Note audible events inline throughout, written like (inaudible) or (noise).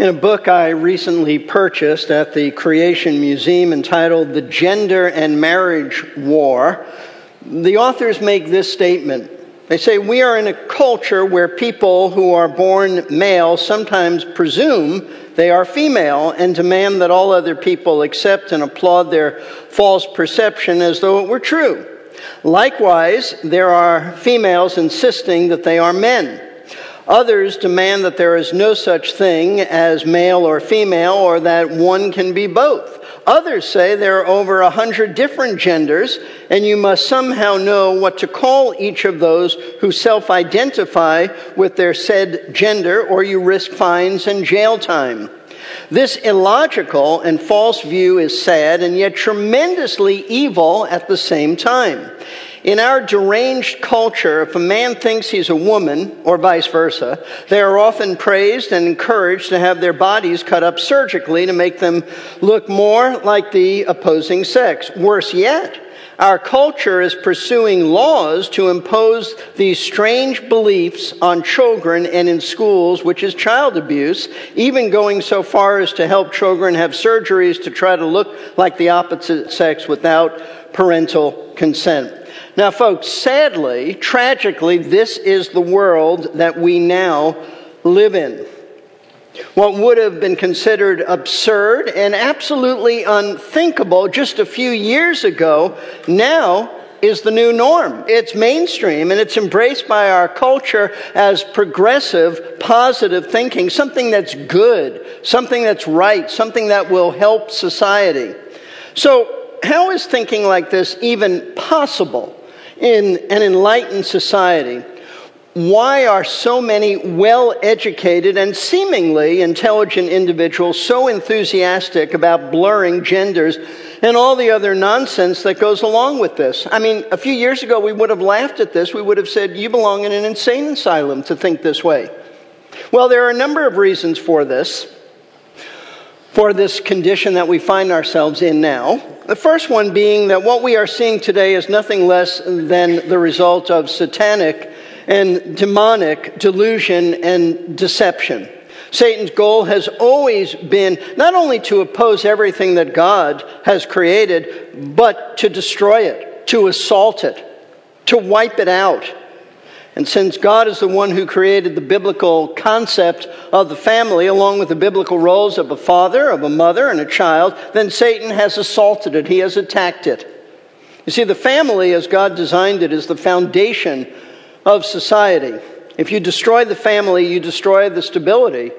In a book I recently purchased at the Creation Museum entitled The Gender and Marriage War, the authors make this statement. They say, We are in a culture where people who are born male sometimes presume they are female and demand that all other people accept and applaud their false perception as though it were true. Likewise, there are females insisting that they are men. Others demand that there is no such thing as male or female or that one can be both. Others say there are over a hundred different genders, and you must somehow know what to call each of those who self identify with their said gender, or you risk fines and jail time. This illogical and false view is sad and yet tremendously evil at the same time. In our deranged culture, if a man thinks he's a woman, or vice versa, they are often praised and encouraged to have their bodies cut up surgically to make them look more like the opposing sex. Worse yet, our culture is pursuing laws to impose these strange beliefs on children and in schools, which is child abuse, even going so far as to help children have surgeries to try to look like the opposite sex without parental consent. Now, folks, sadly, tragically, this is the world that we now live in. What would have been considered absurd and absolutely unthinkable just a few years ago now is the new norm. It's mainstream and it's embraced by our culture as progressive, positive thinking, something that's good, something that's right, something that will help society. So, how is thinking like this even possible in an enlightened society? why are so many well educated and seemingly intelligent individuals so enthusiastic about blurring genders and all the other nonsense that goes along with this? I mean, a few years ago we would have laughed at this. We would have said, You belong in an insane asylum to think this way. Well, there are a number of reasons for this, for this condition that we find ourselves in now. The first one being that what we are seeing today is nothing less than the result of satanic and demonic delusion and deception. Satan's goal has always been not only to oppose everything that God has created, but to destroy it, to assault it, to wipe it out. And since God is the one who created the biblical concept of the family, along with the biblical roles of a father, of a mother, and a child, then Satan has assaulted it. He has attacked it. You see, the family, as God designed it, is the foundation of society. If you destroy the family, you destroy the stability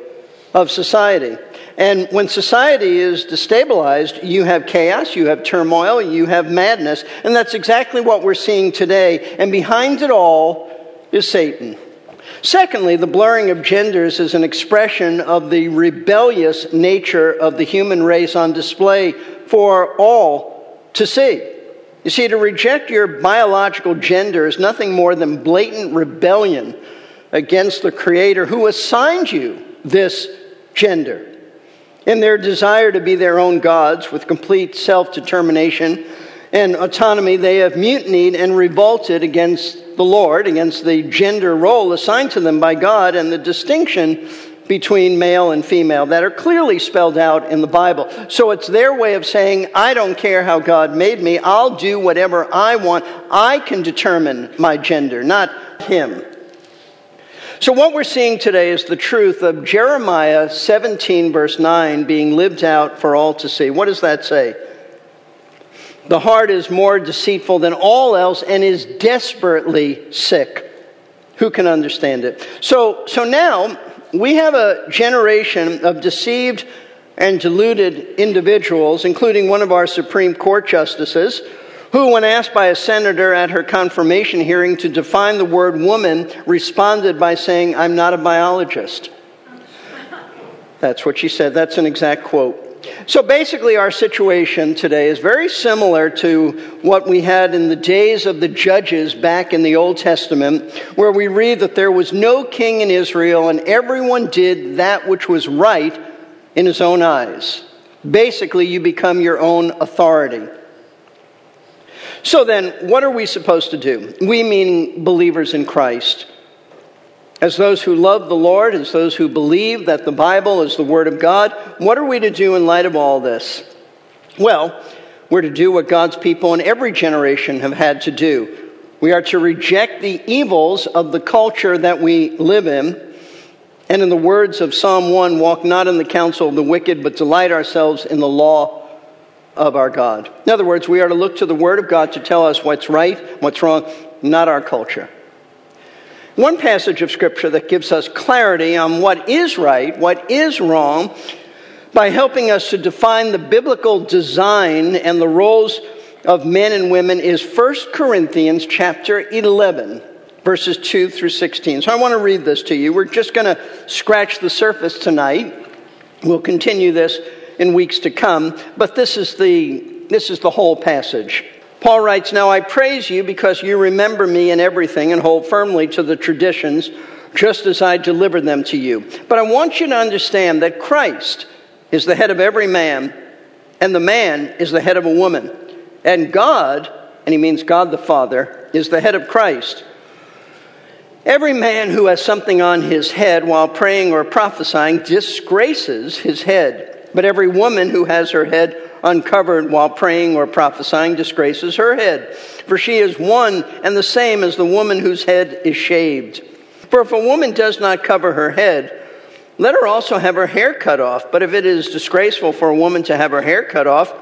of society. And when society is destabilized, you have chaos, you have turmoil, you have madness. And that's exactly what we're seeing today. And behind it all is Satan. Secondly, the blurring of genders is an expression of the rebellious nature of the human race on display for all to see. You see, to reject your biological gender is nothing more than blatant rebellion against the Creator who assigned you this gender. In their desire to be their own gods with complete self determination and autonomy, they have mutinied and revolted against the Lord, against the gender role assigned to them by God and the distinction between male and female that are clearly spelled out in the Bible. So it's their way of saying, I don't care how God made me, I'll do whatever I want. I can determine my gender, not him. So, what we're seeing today is the truth of Jeremiah 17, verse 9, being lived out for all to see. What does that say? The heart is more deceitful than all else and is desperately sick. Who can understand it? So, so now we have a generation of deceived and deluded individuals, including one of our Supreme Court justices, who, when asked by a senator at her confirmation hearing to define the word woman, responded by saying, I'm not a biologist. That's what she said. That's an exact quote. So basically, our situation today is very similar to what we had in the days of the judges back in the Old Testament, where we read that there was no king in Israel and everyone did that which was right in his own eyes. Basically, you become your own authority. So then, what are we supposed to do? We, meaning believers in Christ. As those who love the Lord, as those who believe that the Bible is the Word of God, what are we to do in light of all this? Well, we're to do what God's people in every generation have had to do. We are to reject the evils of the culture that we live in. And in the words of Psalm 1, walk not in the counsel of the wicked, but delight ourselves in the law of our God. In other words, we are to look to the Word of God to tell us what's right, what's wrong, not our culture. One passage of Scripture that gives us clarity on what is right, what is wrong, by helping us to define the biblical design and the roles of men and women is 1 Corinthians chapter 11 verses 2 through 16. So I want to read this to you. We're just going to scratch the surface tonight. We'll continue this in weeks to come, but this is the this is the whole passage. Paul writes, Now I praise you because you remember me in everything and hold firmly to the traditions, just as I delivered them to you. But I want you to understand that Christ is the head of every man, and the man is the head of a woman. And God, and he means God the Father, is the head of Christ. Every man who has something on his head while praying or prophesying disgraces his head. But every woman who has her head uncovered while praying or prophesying disgraces her head. For she is one and the same as the woman whose head is shaved. For if a woman does not cover her head, let her also have her hair cut off. But if it is disgraceful for a woman to have her hair cut off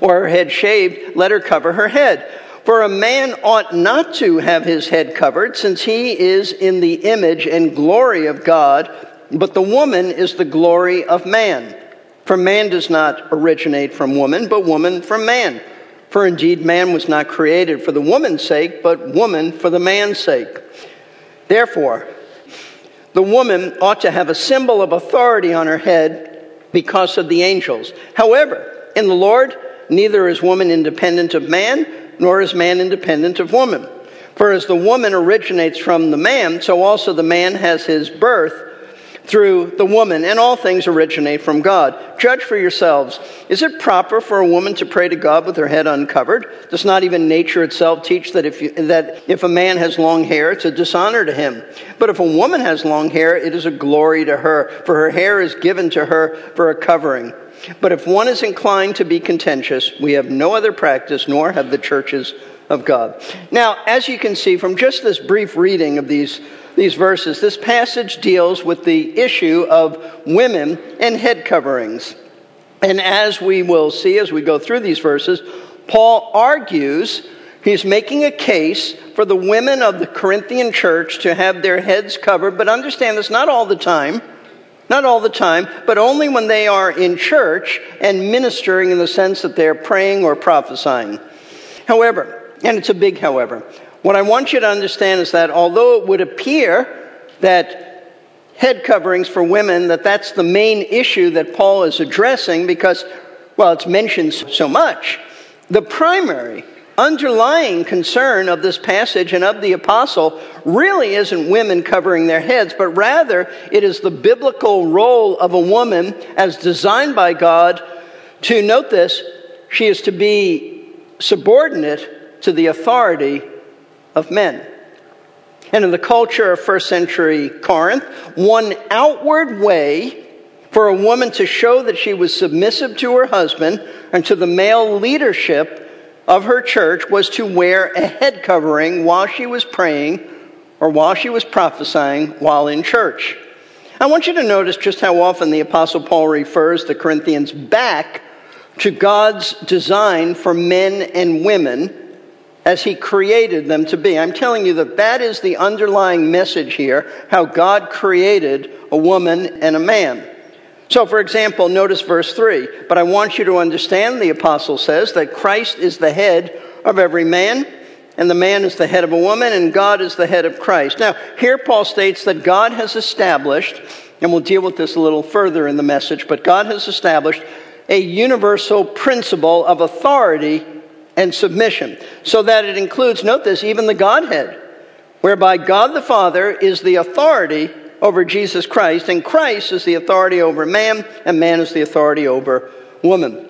or her head shaved, let her cover her head. For a man ought not to have his head covered, since he is in the image and glory of God, but the woman is the glory of man. For man does not originate from woman, but woman from man. For indeed, man was not created for the woman's sake, but woman for the man's sake. Therefore, the woman ought to have a symbol of authority on her head because of the angels. However, in the Lord, neither is woman independent of man, nor is man independent of woman. For as the woman originates from the man, so also the man has his birth through the woman, and all things originate from God. Judge for yourselves. Is it proper for a woman to pray to God with her head uncovered? Does not even nature itself teach that if, you, that if a man has long hair, it's a dishonor to him? But if a woman has long hair, it is a glory to her, for her hair is given to her for a covering. But if one is inclined to be contentious, we have no other practice, nor have the churches of God. Now, as you can see from just this brief reading of these these verses, this passage deals with the issue of women and head coverings. And as we will see as we go through these verses, Paul argues he's making a case for the women of the Corinthian church to have their heads covered, but understand this not all the time. Not all the time, but only when they are in church and ministering in the sense that they're praying or prophesying. However, and it's a big however, what I want you to understand is that although it would appear that head coverings for women, that that's the main issue that Paul is addressing because, well, it's mentioned so much, the primary underlying concern of this passage and of the apostle really isn't women covering their heads, but rather it is the biblical role of a woman as designed by God to, note this, she is to be subordinate to the authority of men. And in the culture of first century Corinth, one outward way for a woman to show that she was submissive to her husband and to the male leadership of her church was to wear a head covering while she was praying or while she was prophesying while in church. I want you to notice just how often the Apostle Paul refers the Corinthians back to God's design for men and women as he created them to be. I'm telling you that that is the underlying message here, how God created a woman and a man. So, for example, notice verse 3. But I want you to understand, the apostle says, that Christ is the head of every man, and the man is the head of a woman, and God is the head of Christ. Now, here Paul states that God has established, and we'll deal with this a little further in the message, but God has established a universal principle of authority and submission, so that it includes, note this, even the Godhead, whereby God the Father is the authority over Jesus Christ, and Christ is the authority over man, and man is the authority over woman.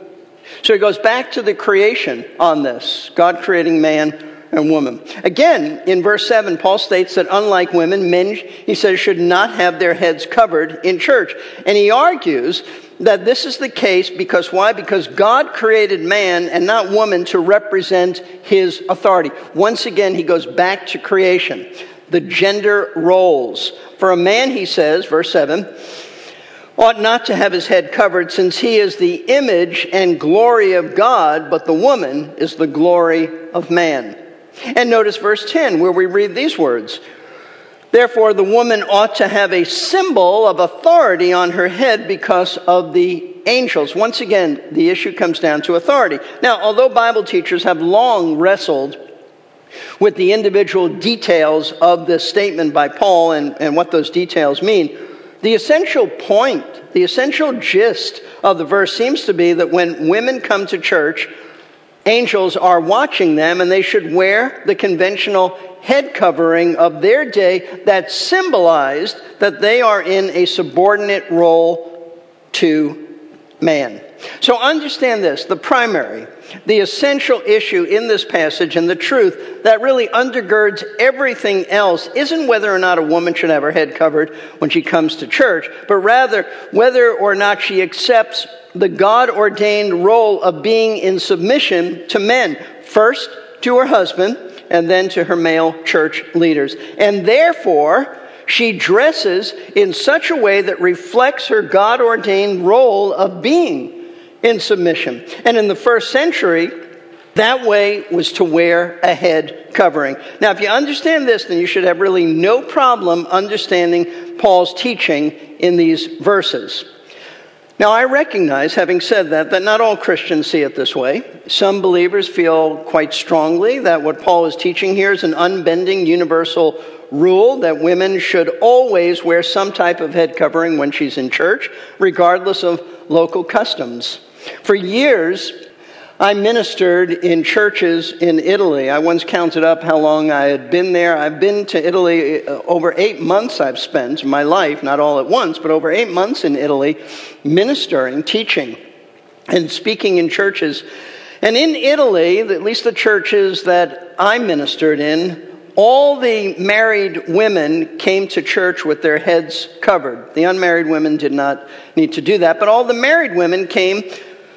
So he goes back to the creation on this God creating man and woman. Again, in verse 7, Paul states that unlike women, men, he says, should not have their heads covered in church. And he argues that this is the case because why? Because God created man and not woman to represent his authority. Once again, he goes back to creation, the gender roles. For a man, he says, verse 7, ought not to have his head covered, since he is the image and glory of God, but the woman is the glory of man. And notice verse 10, where we read these words Therefore, the woman ought to have a symbol of authority on her head because of the angels. Once again, the issue comes down to authority. Now, although Bible teachers have long wrestled with the individual details of this statement by Paul and, and what those details mean, the essential point, the essential gist of the verse seems to be that when women come to church, angels are watching them and they should wear the conventional head covering of their day that symbolized that they are in a subordinate role to man. So understand this the primary, the essential issue in this passage and the truth that really undergirds everything else isn't whether or not a woman should have her head covered when she comes to church, but rather whether or not she accepts the God ordained role of being in submission to men, first to her husband and then to her male church leaders. And therefore, she dresses in such a way that reflects her God ordained role of being in submission. And in the first century, that way was to wear a head covering. Now, if you understand this, then you should have really no problem understanding Paul's teaching in these verses. Now, I recognize, having said that, that not all Christians see it this way. Some believers feel quite strongly that what Paul is teaching here is an unbending universal rule that women should always wear some type of head covering when she's in church, regardless of local customs. For years, I ministered in churches in Italy. I once counted up how long I had been there. I've been to Italy uh, over eight months, I've spent my life, not all at once, but over eight months in Italy, ministering, teaching, and speaking in churches. And in Italy, at least the churches that I ministered in, all the married women came to church with their heads covered. The unmarried women did not need to do that, but all the married women came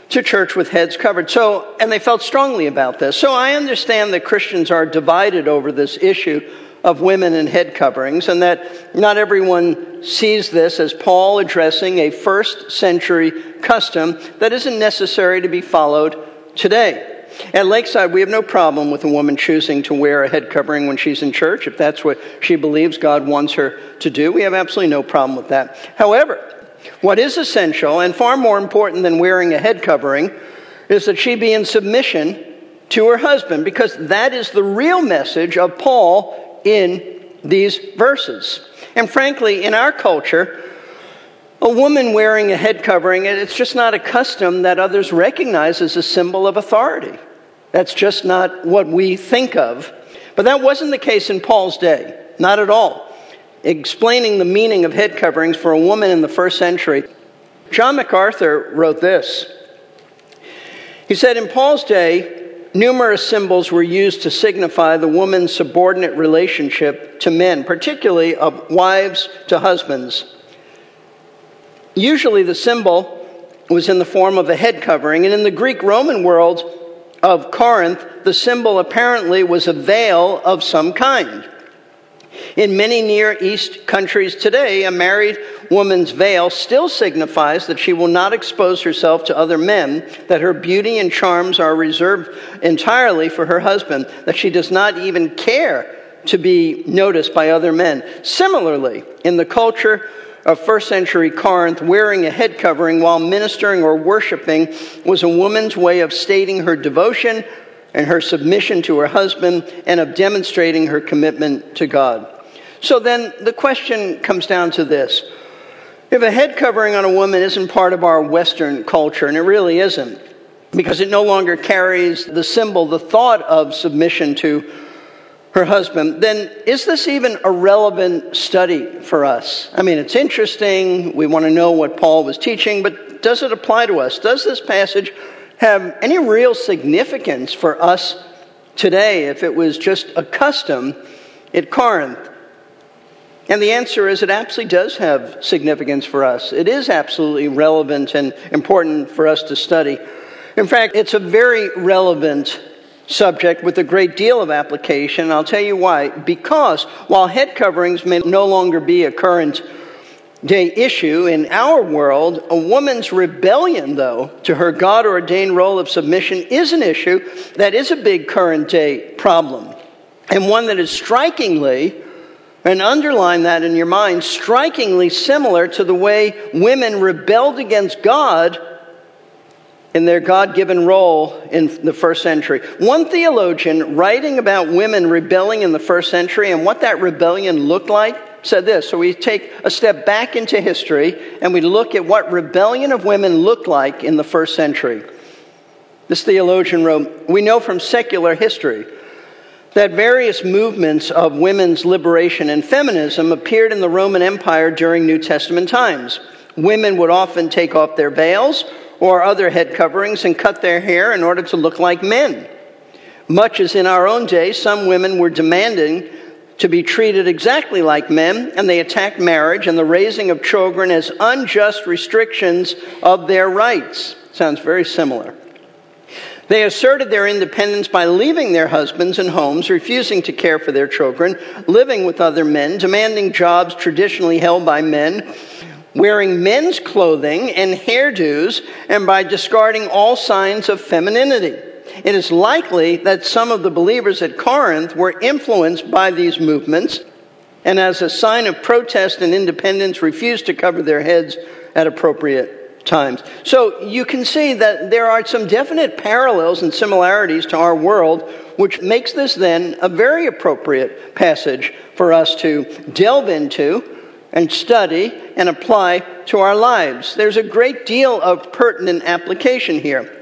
to church with heads covered. So, and they felt strongly about this. So I understand that Christians are divided over this issue of women and head coverings, and that not everyone sees this as Paul addressing a first century custom that isn't necessary to be followed today. At Lakeside, we have no problem with a woman choosing to wear a head covering when she's in church. If that's what she believes God wants her to do, we have absolutely no problem with that. However, what is essential, and far more important than wearing a head covering, is that she be in submission to her husband, because that is the real message of Paul in these verses. And frankly, in our culture, a woman wearing a head covering, it's just not a custom that others recognize as a symbol of authority. That's just not what we think of. But that wasn't the case in Paul's day, not at all explaining the meaning of head coverings for a woman in the first century, John MacArthur wrote this. He said, In Paul's day, numerous symbols were used to signify the woman's subordinate relationship to men, particularly of wives to husbands. Usually, the symbol was in the form of a head covering, and in the Greek Roman world of Corinth, the symbol apparently was a veil of some kind. In many Near East countries today, a married woman's veil still signifies that she will not expose herself to other men, that her beauty and charms are reserved entirely for her husband, that she does not even care to be noticed by other men. Similarly, in the culture of first century Corinth, wearing a head covering while ministering or worshiping was a woman's way of stating her devotion, and her submission to her husband and of demonstrating her commitment to God. So then the question comes down to this. If a head covering on a woman isn't part of our Western culture, and it really isn't, because it no longer carries the symbol, the thought of submission to her husband, then is this even a relevant study for us? I mean, it's interesting. We want to know what Paul was teaching, but does it apply to us? Does this passage have any real significance for us today if it was just a custom at Corinth? And the answer is it absolutely does have significance for us. It is absolutely relevant and important for us to study. In fact, it's a very relevant subject with a great deal of application. I'll tell you why. Because while head coverings may no longer be a current day issue in our world, a woman's rebellion, though, to her God ordained role of submission is an issue that is a big current day problem. And one that is strikingly and underline that in your mind, strikingly similar to the way women rebelled against God in their God given role in the first century. One theologian writing about women rebelling in the first century and what that rebellion looked like said this. So we take a step back into history and we look at what rebellion of women looked like in the first century. This theologian wrote, We know from secular history that various movements of women's liberation and feminism appeared in the Roman Empire during New Testament times. Women would often take off their veils or other head coverings and cut their hair in order to look like men. Much as in our own day, some women were demanding to be treated exactly like men, and they attacked marriage and the raising of children as unjust restrictions of their rights. Sounds very similar. They asserted their independence by leaving their husbands and homes, refusing to care for their children, living with other men, demanding jobs traditionally held by men, wearing men's clothing and hairdos, and by discarding all signs of femininity. It is likely that some of the believers at Corinth were influenced by these movements, and as a sign of protest and independence, refused to cover their heads at appropriate times. So you can see that there are some definite parallels and similarities to our world, which makes this then a very appropriate passage for us to delve into and study and apply to our lives. There's a great deal of pertinent application here.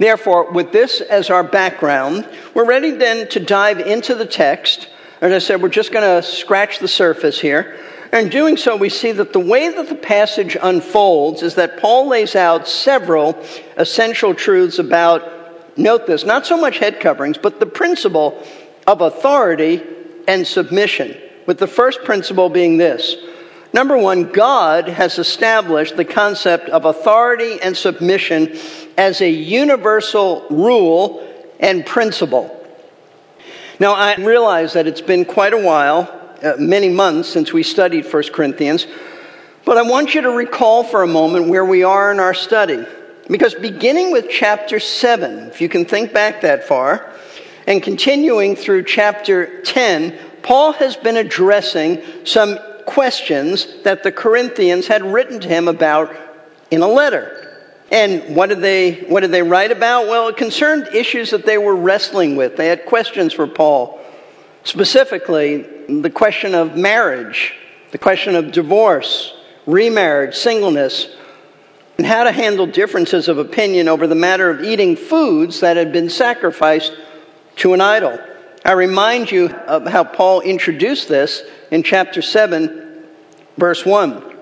Therefore, with this as our background, we're ready then to dive into the text. As I said, we're just going to scratch the surface here. And in doing so, we see that the way that the passage unfolds is that Paul lays out several essential truths about, note this, not so much head coverings, but the principle of authority and submission. With the first principle being this Number one, God has established the concept of authority and submission as a universal rule and principle. Now, I realize that it's been quite a while uh, many months since we studied 1 Corinthians, but I want you to recall for a moment where we are in our study. Because beginning with chapter 7, if you can think back that far, and continuing through chapter 10, Paul has been addressing some questions that the Corinthians had written to him about in a letter. And what did they what did they write about? Well, it concerned issues that they were wrestling with. They had questions for Paul. Specifically, the question of marriage, the question of divorce, remarriage, singleness, and how to handle differences of opinion over the matter of eating foods that had been sacrificed to an idol. I remind you of how Paul introduced this in chapter 7, verse 1.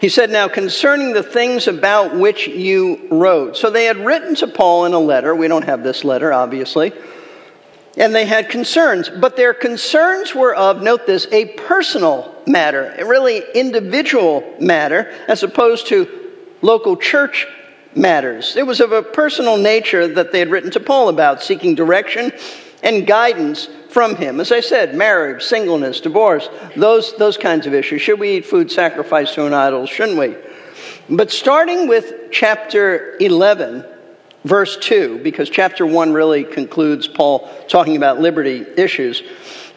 He said, Now concerning the things about which you wrote. So they had written to Paul in a letter. We don't have this letter, obviously and they had concerns, but their concerns were of, note this, a personal matter, a really individual matter, as opposed to local church matters. It was of a personal nature that they had written to Paul about, seeking direction and guidance from him. As I said, marriage, singleness, divorce, those, those kinds of issues. Should we eat food sacrificed to an idol? Shouldn't we? But starting with chapter 11, verse 2, because chapter 1 really concludes Paul talking about liberty issues,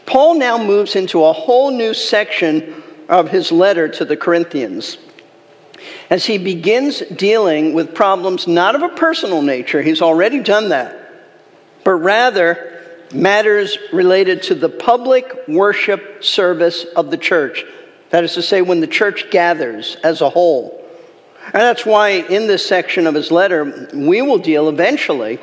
Paul now moves into a whole new section of his letter to the Corinthians. As he begins dealing with problems not of a personal nature, he's already done that, but rather matters related to the public worship service of the church. That is to say, when the church gathers as a whole. And that's why in this section of his letter, we will deal eventually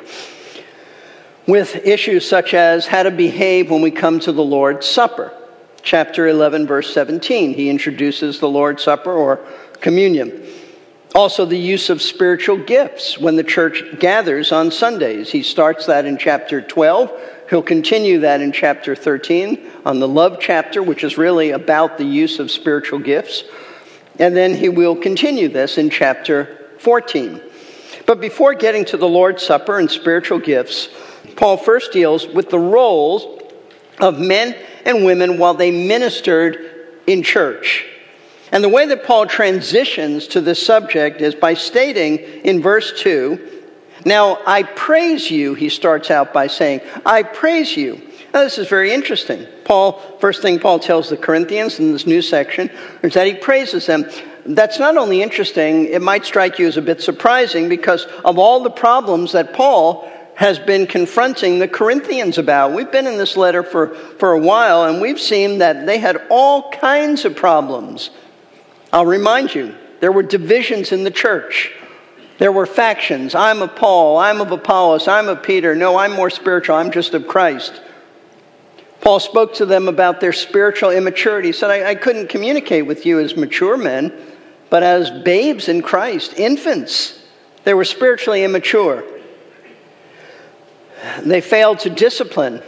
with issues such as how to behave when we come to the Lord's Supper. Chapter 11, verse 17, he introduces the Lord's Supper or communion. Also, the use of spiritual gifts when the church gathers on Sundays. He starts that in chapter 12. He'll continue that in chapter 13 on the love chapter, which is really about the use of spiritual gifts. And then he will continue this in chapter 14. But before getting to the Lord's Supper and spiritual gifts, Paul first deals with the roles of men and women while they ministered in church. And the way that Paul transitions to this subject is by stating in verse 2 Now I praise you, he starts out by saying, I praise you. Now, this is very interesting. Paul, first thing Paul tells the Corinthians in this new section is that he praises them. That's not only interesting, it might strike you as a bit surprising because of all the problems that Paul has been confronting the Corinthians about. We've been in this letter for, for a while and we've seen that they had all kinds of problems I'll remind you, there were divisions in the church. There were factions. I'm of Paul. I'm of Apollos. I'm of Peter. No, I'm more spiritual. I'm just of Christ. Paul spoke to them about their spiritual immaturity. He said, I, I couldn't communicate with you as mature men, but as babes in Christ, infants. They were spiritually immature. They failed to discipline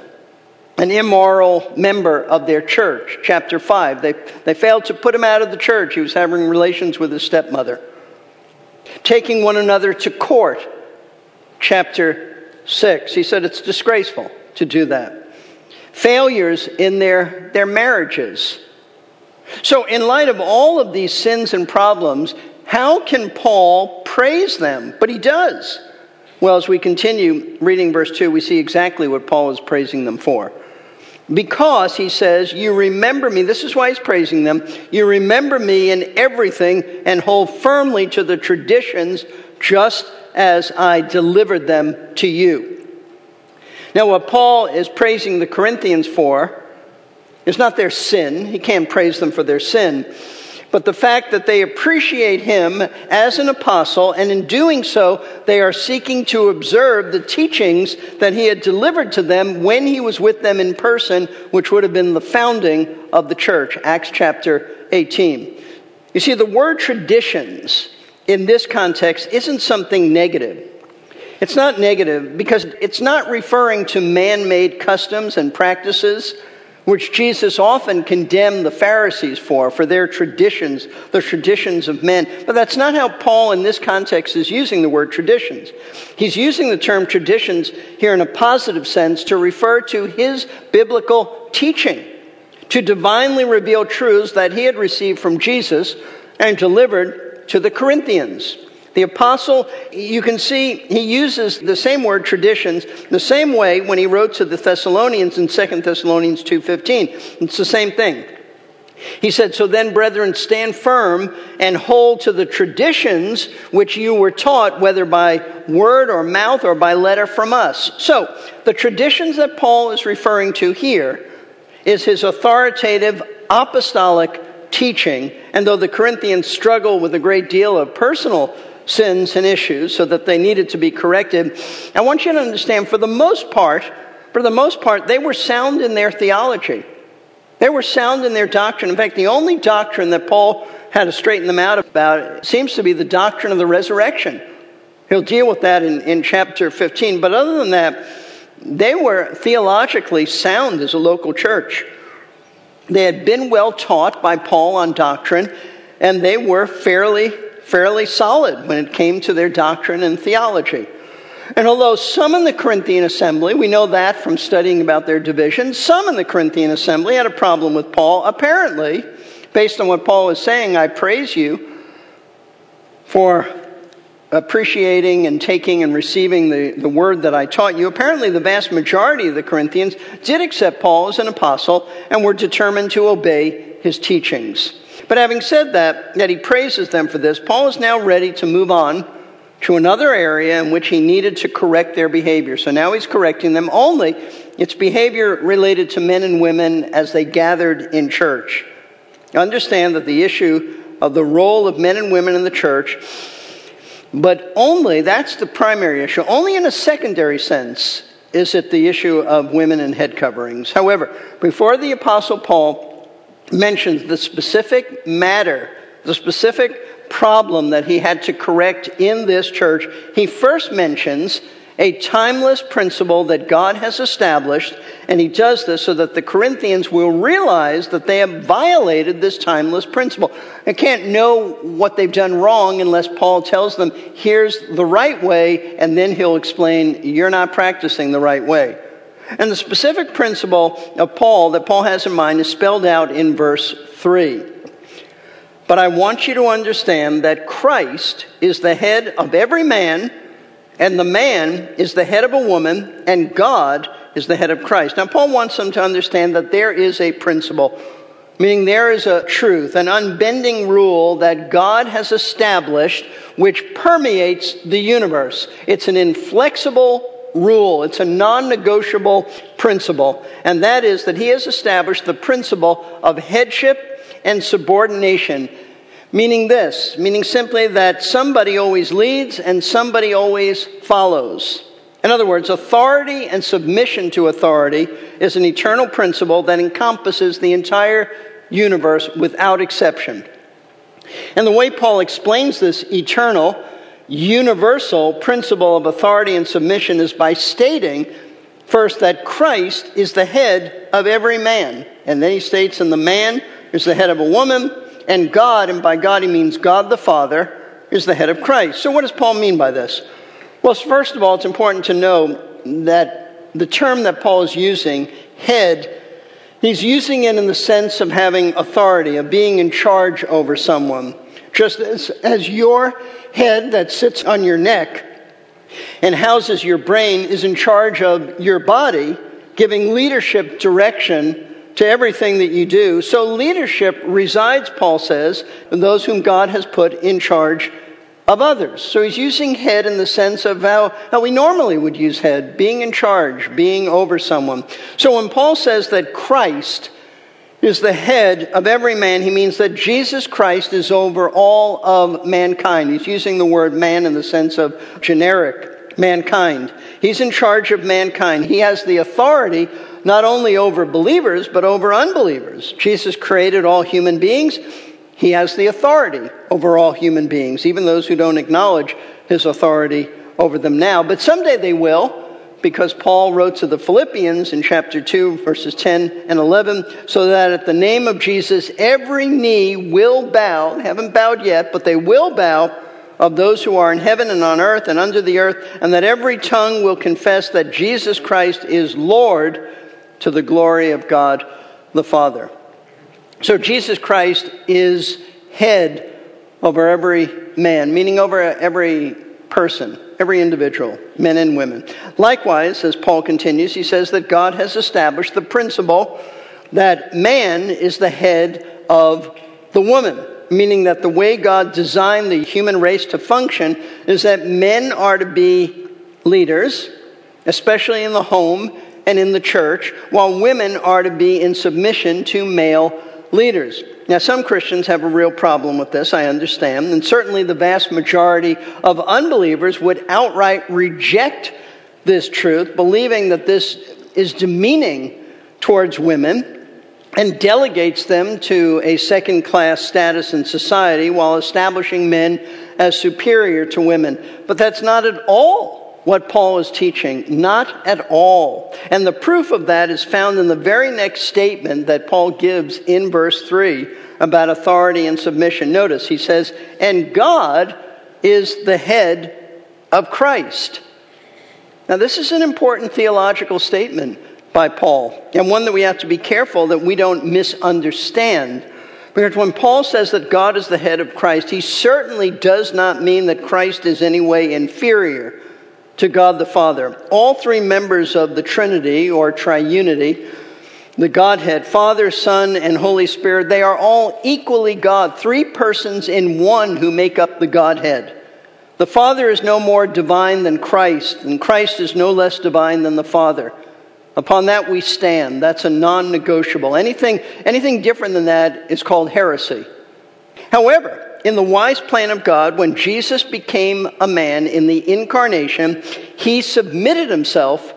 an immoral member of their church, chapter 5. They, they failed to put him out of the church. He was having relations with his stepmother. Taking one another to court, chapter 6. He said it's disgraceful to do that. Failures in their, their marriages. So, in light of all of these sins and problems, how can Paul praise them? But he does. Well, as we continue reading verse 2, we see exactly what Paul is praising them for. Because, he says, you remember me. This is why he's praising them. You remember me in everything and hold firmly to the traditions just as I delivered them to you. Now, what Paul is praising the Corinthians for is not their sin. He can't praise them for their sin but the fact that they appreciate him as an apostle, and in doing so, they are seeking to observe the teachings that he had delivered to them when he was with them in person, which would have been the founding of the church, Acts chapter 18. You see, the word traditions in this context isn't something negative. It's not negative because it's not referring to man made customs and practices which Jesus often condemned the Pharisees for, for their traditions, the traditions of men. But that's not how Paul in this context is using the word traditions. He's using the term traditions here in a positive sense to refer to his biblical teaching, to divinely reveal truths that he had received from Jesus and delivered to the Corinthians. The apostle, you can see he uses the same word traditions the same way when he wrote to the Thessalonians in 2 Thessalonians 2:15. It's the same thing. He said, So then, brethren, stand firm and hold to the traditions which you were taught, whether by word or mouth or by letter from us. So, the traditions that Paul is referring to here is his authoritative apostolic teaching. And though the Corinthians struggle with a great deal of personal sins and issues so that they needed to be corrected. I want you to understand, for the most part, for the most part, they were sound in their theology. They were sound in their doctrine. In fact, the only doctrine that Paul had to straighten them out about seems to be the doctrine of the resurrection. He'll deal with that in, in chapter 15. But other than that, they were theologically sound as a local church. They had been well taught by Paul on doctrine, and they were fairly fairly solid when it came to their doctrine and theology. And although some in the Corinthian assembly, we know that from studying about their division, some in the Corinthian assembly had a problem with Paul. Apparently, based on what Paul was saying, I praise you for appreciating and taking and receiving the, the word that I taught you. Apparently, the vast majority of the Corinthians did accept Paul as an apostle and were determined to obey his teachings. But having said that, that he praises them for this, Paul is now ready to move on to another area in which he needed to correct their behavior. So now he's correcting them only. It's behavior related to men and women as they gathered in church. Understand that the issue of the role of men and women in the church, but only, that's the primary issue, only in a secondary sense is it the issue of women and head coverings. However, before the Apostle Paul mentions the specific matter, the specific problem that he had to correct in this church, he first mentions a timeless principle that God has established, and he does this so that the Corinthians will realize that they have violated this timeless principle. They can't know what they've done wrong unless Paul tells them, here's the right way, and then he'll explain, you're not practicing the right way. And the specific principle of Paul that Paul has in mind is spelled out in verse 3. But I want you to understand that Christ is the head of every man and the man is the head of a woman, and God is the head of Christ. Now, Paul wants them to understand that there is a principle, meaning there is a truth, an unbending rule that God has established which permeates the universe. It's an inflexible rule, it's a non negotiable principle, and that is that he has established the principle of headship and subordination Meaning this, meaning simply that somebody always leads and somebody always follows. In other words, authority and submission to authority is an eternal principle that encompasses the entire universe without exception. And the way Paul explains this eternal, universal principle of authority and submission is by stating first that Christ is the head of every man. And then he states, and the man is the head of a woman, and God, and by God he means God the Father, is the head of Christ. So, what does Paul mean by this? Well, first of all, it's important to know that the term that Paul is using, head, he's using it in the sense of having authority, of being in charge over someone. Just as, as your head that sits on your neck and houses your brain is in charge of your body, giving leadership direction to everything that you do. So leadership resides, Paul says, in those whom God has put in charge of others. So he's using head in the sense of how, how we normally would use head, being in charge, being over someone. So when Paul says that Christ is the head of every man, he means that Jesus Christ is over all of mankind. He's using the word man in the sense of generic mankind. He's in charge of mankind. He has the authority not only over believers, but over unbelievers. Jesus created all human beings. He has the authority over all human beings, even those who don't acknowledge his authority over them now. But someday they will, because Paul wrote to the Philippians in chapter 2, verses 10 and 11, so that at the name of Jesus, every knee will bow, haven't bowed yet, but they will bow of those who are in heaven and on earth and under the earth, and that every tongue will confess that Jesus Christ is Lord to the glory of God the Father. So Jesus Christ is head over every man, meaning over every person, every individual, men and women. Likewise, as Paul continues, he says that God has established the principle that man is the head of the woman, meaning that the way God designed the human race to function is that men are to be leaders, especially in the home and in the church, while women are to be in submission to male leaders. Now, some Christians have a real problem with this, I understand, and certainly the vast majority of unbelievers would outright reject this truth, believing that this is demeaning towards women and delegates them to a second class status in society while establishing men as superior to women. But that's not at all what Paul is teaching? Not at all. And the proof of that is found in the very next statement that Paul gives in verse 3 about authority and submission. Notice he says, And God is the head of Christ. Now, this is an important theological statement by Paul, and one that we have to be careful that we don't misunderstand. Because when Paul says that God is the head of Christ, he certainly does not mean that Christ is any way inferior to God the Father. All three members of the Trinity or triunity, the Godhead, Father, Son, and Holy Spirit, they are all equally God, three persons in one who make up the Godhead. The Father is no more divine than Christ, and Christ is no less divine than the Father. Upon that we stand. That's a non negotiable. Anything, anything different than that is called heresy. However, in the wise plan of God, when Jesus became a man in the incarnation, he submitted himself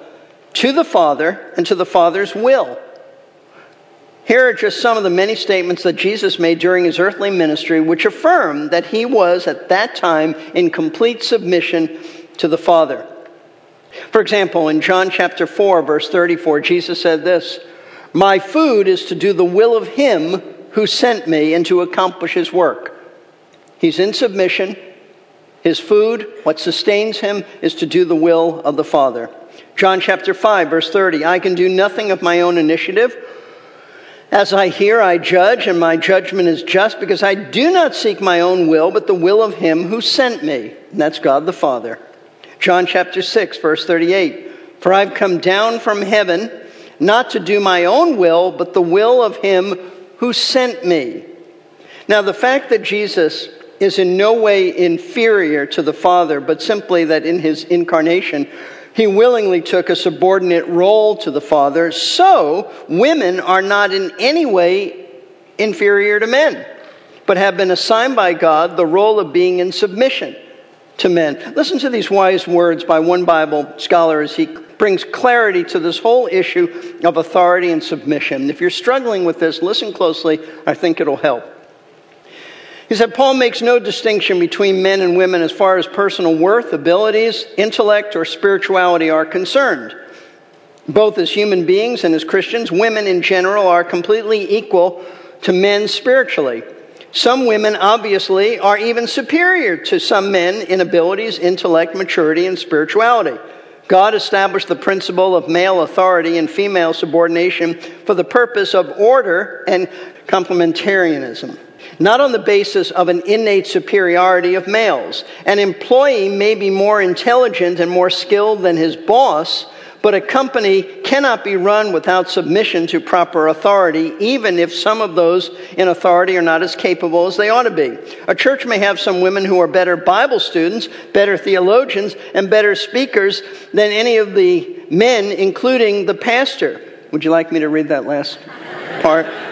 to the Father and to the Father's will. Here are just some of the many statements that Jesus made during his earthly ministry, which affirm that he was at that time in complete submission to the Father. For example, in John chapter 4, verse 34, Jesus said this My food is to do the will of him who sent me and to accomplish his work. He's in submission. His food, what sustains him, is to do the will of the Father. John chapter 5, verse 30 I can do nothing of my own initiative. As I hear, I judge, and my judgment is just because I do not seek my own will, but the will of him who sent me. And that's God the Father. John chapter 6, verse 38 For I've come down from heaven not to do my own will, but the will of him who sent me. Now, the fact that Jesus is in no way inferior to the Father, but simply that in his incarnation, he willingly took a subordinate role to the Father, so women are not in any way inferior to men, but have been assigned by God the role of being in submission to men. Listen to these wise words by one Bible scholar as he brings clarity to this whole issue of authority and submission. If you're struggling with this, listen closely. I think it'll help. He said, Paul makes no distinction between men and women as far as personal worth, abilities, intellect, or spirituality are concerned. Both as human beings and as Christians, women in general are completely equal to men spiritually. Some women, obviously, are even superior to some men in abilities, intellect, maturity, and spirituality. God established the principle of male authority and female subordination for the purpose of order and complementarianism not on the basis of an innate superiority of males. An employee may be more intelligent and more skilled than his boss, but a company cannot be run without submission to proper authority, even if some of those in authority are not as capable as they ought to be. A church may have some women who are better Bible students, better theologians, and better speakers than any of the men, including the pastor. Would you like me to read that last part? (laughs)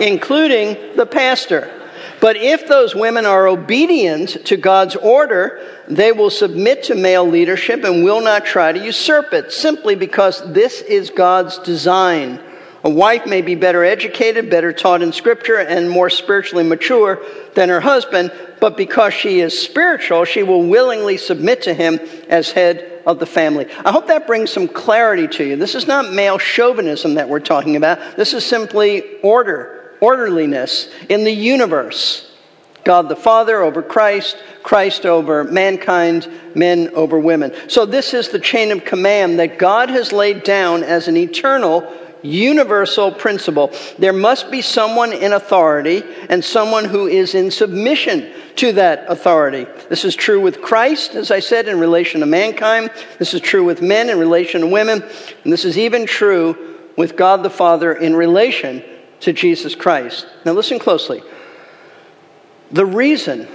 including the pastor. But if those women are obedient to God's order, they will submit to male leadership and will not try to usurp it, simply because this is God's design. A wife may be better educated, better taught in Scripture, and more spiritually mature than her husband, but because she is spiritual, she will willingly submit to him as head of the family. I hope that brings some clarity to you. This is not male chauvinism that we're talking about, this is simply order orderliness in the universe. God the Father over Christ, Christ over mankind, men over women. So, this is the chain of command that God has laid down as an eternal, universal principle. There must be someone in authority and someone who is in submission to that authority. This is true with Christ, as I said, in relation to mankind. This is true with men in relation to women. And this is even true with God the Father in relation to Jesus Christ. Now, listen closely. The reason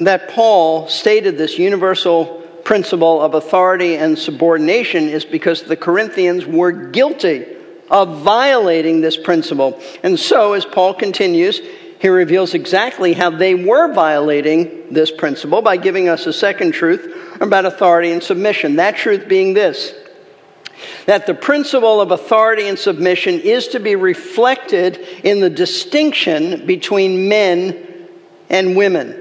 that Paul stated this universal principle of authority and subordination is because the Corinthians were guilty of violating this principle. And so, as Paul continues, he reveals exactly how they were violating this principle by giving us a second truth about authority and submission. That truth being this that the principle of authority and submission is to be reflected in the distinction between men and women.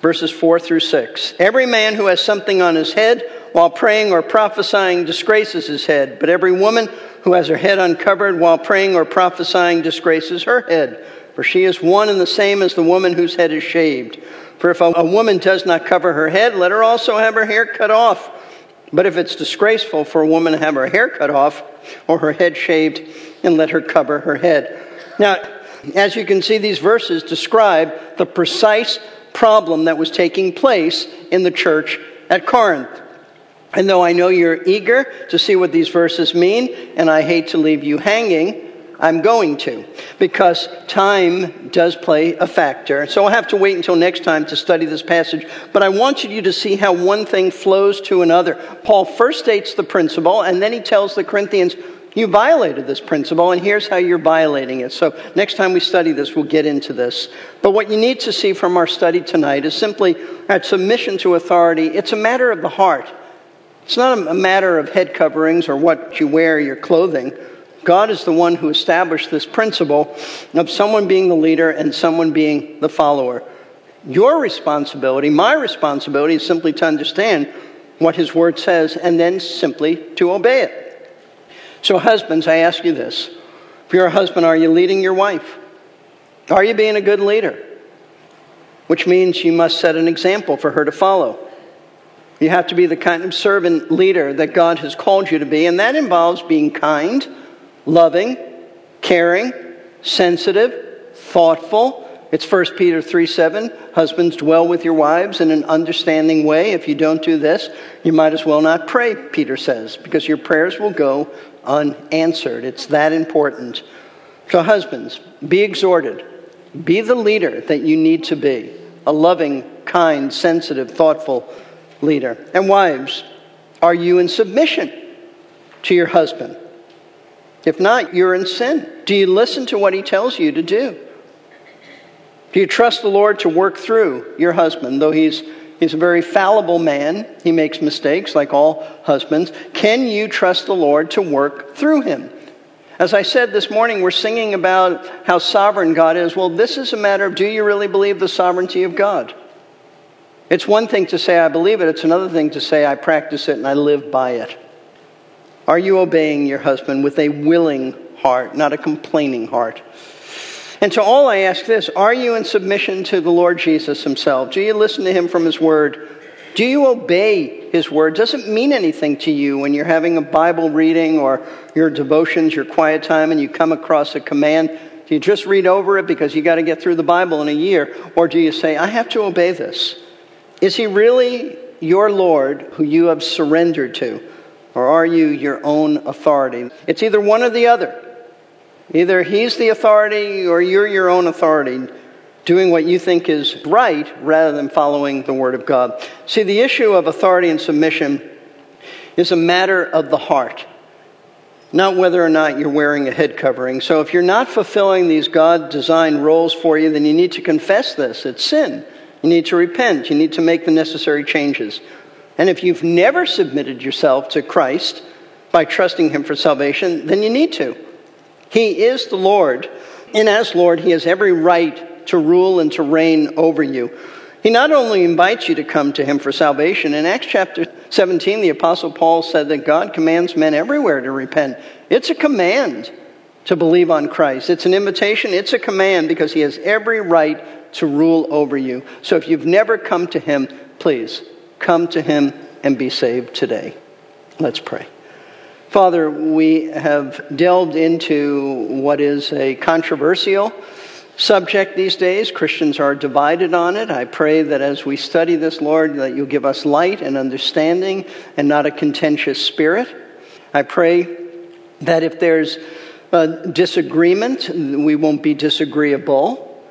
Verses 4 through 6. Every man who has something on his head while praying or prophesying disgraces his head, but every woman who has her head uncovered while praying or prophesying disgraces her head, for she is one and the same as the woman whose head is shaved. For if a woman does not cover her head, let her also have her hair cut off. But if it's disgraceful for a woman to have her hair cut off or her head shaved, and let her cover her head. Now, as you can see, these verses describe the precise problem that was taking place in the church at Corinth. And though I know you're eager to see what these verses mean, and I hate to leave you hanging, I'm going to, because time does play a factor. So I'll have to wait until next time to study this passage. But I want you to see how one thing flows to another. Paul first states the principle, and then he tells the Corinthians, You violated this principle, and here's how you're violating it. So next time we study this, we'll get into this. But what you need to see from our study tonight is simply that submission to authority, it's a matter of the heart. It's not a matter of head coverings or what you wear, your clothing God is the one who established this principle of someone being the leader and someone being the follower. Your responsibility, my responsibility, is simply to understand what His Word says and then simply to obey it. So, husbands, I ask you this. If you're a husband, are you leading your wife? Are you being a good leader? Which means you must set an example for her to follow. You have to be the kind of servant leader that God has called you to be, and that involves being kind, loving, caring, sensitive, thoughtful. It's 1 Peter 3 7. Husbands, dwell with your wives in an understanding way. If you don't do this, you might as well not pray, Peter says, because your prayers will go unanswered. It's that important. So, husbands, be exhorted. Be the leader that you need to be a loving, kind, sensitive, thoughtful leader. And wives, are you in submission to your husband? If not, you're in sin. Do you listen to what he tells you to do? Do you trust the Lord to work through your husband, though he's, he's a very fallible man? He makes mistakes like all husbands. Can you trust the Lord to work through him? As I said this morning, we're singing about how sovereign God is. Well, this is a matter of do you really believe the sovereignty of God? It's one thing to say I believe it, it's another thing to say I practice it and I live by it. Are you obeying your husband with a willing heart, not a complaining heart? And to all I ask this are you in submission to the Lord Jesus himself? Do you listen to him from his word? Do you obey his word? Does it mean anything to you when you're having a Bible reading or your devotions, your quiet time, and you come across a command? Do you just read over it because you got to get through the Bible in a year? Or do you say, I have to obey this? Is he really your Lord who you have surrendered to? Or are you your own authority? It's either one or the other. Either he's the authority or you're your own authority, doing what you think is right rather than following the Word of God. See, the issue of authority and submission is a matter of the heart, not whether or not you're wearing a head covering. So if you're not fulfilling these God designed roles for you, then you need to confess this. It's sin. You need to repent. You need to make the necessary changes. And if you've never submitted yourself to Christ by trusting Him for salvation, then you need to. He is the Lord, and as Lord, He has every right to rule and to reign over you. He not only invites you to come to Him for salvation, in Acts chapter 17, the Apostle Paul said that God commands men everywhere to repent. It's a command to believe on Christ. It's an invitation, it's a command because He has every right to rule over you. So if you've never come to Him, please come to him and be saved today. Let's pray. Father, we have delved into what is a controversial subject these days. Christians are divided on it. I pray that as we study this, Lord, that you'll give us light and understanding and not a contentious spirit. I pray that if there's a disagreement, we won't be disagreeable,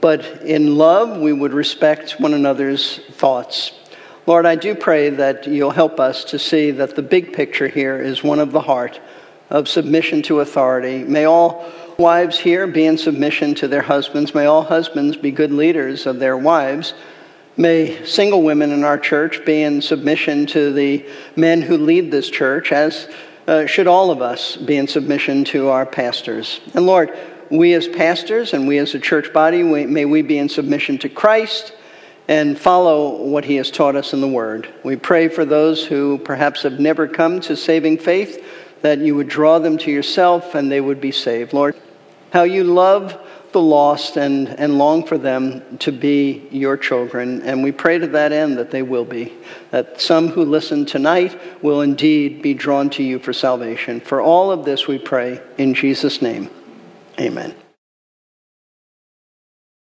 but in love, we would respect one another's thoughts. Lord, I do pray that you'll help us to see that the big picture here is one of the heart, of submission to authority. May all wives here be in submission to their husbands. May all husbands be good leaders of their wives. May single women in our church be in submission to the men who lead this church, as uh, should all of us be in submission to our pastors. And Lord, we as pastors and we as a church body, we, may we be in submission to Christ and follow what he has taught us in the Word. We pray for those who perhaps have never come to saving faith, that you would draw them to yourself and they would be saved. Lord, how you love the lost and, and long for them to be your children. And we pray to that end that they will be, that some who listen tonight will indeed be drawn to you for salvation. For all of this we pray in Jesus' name. Amen.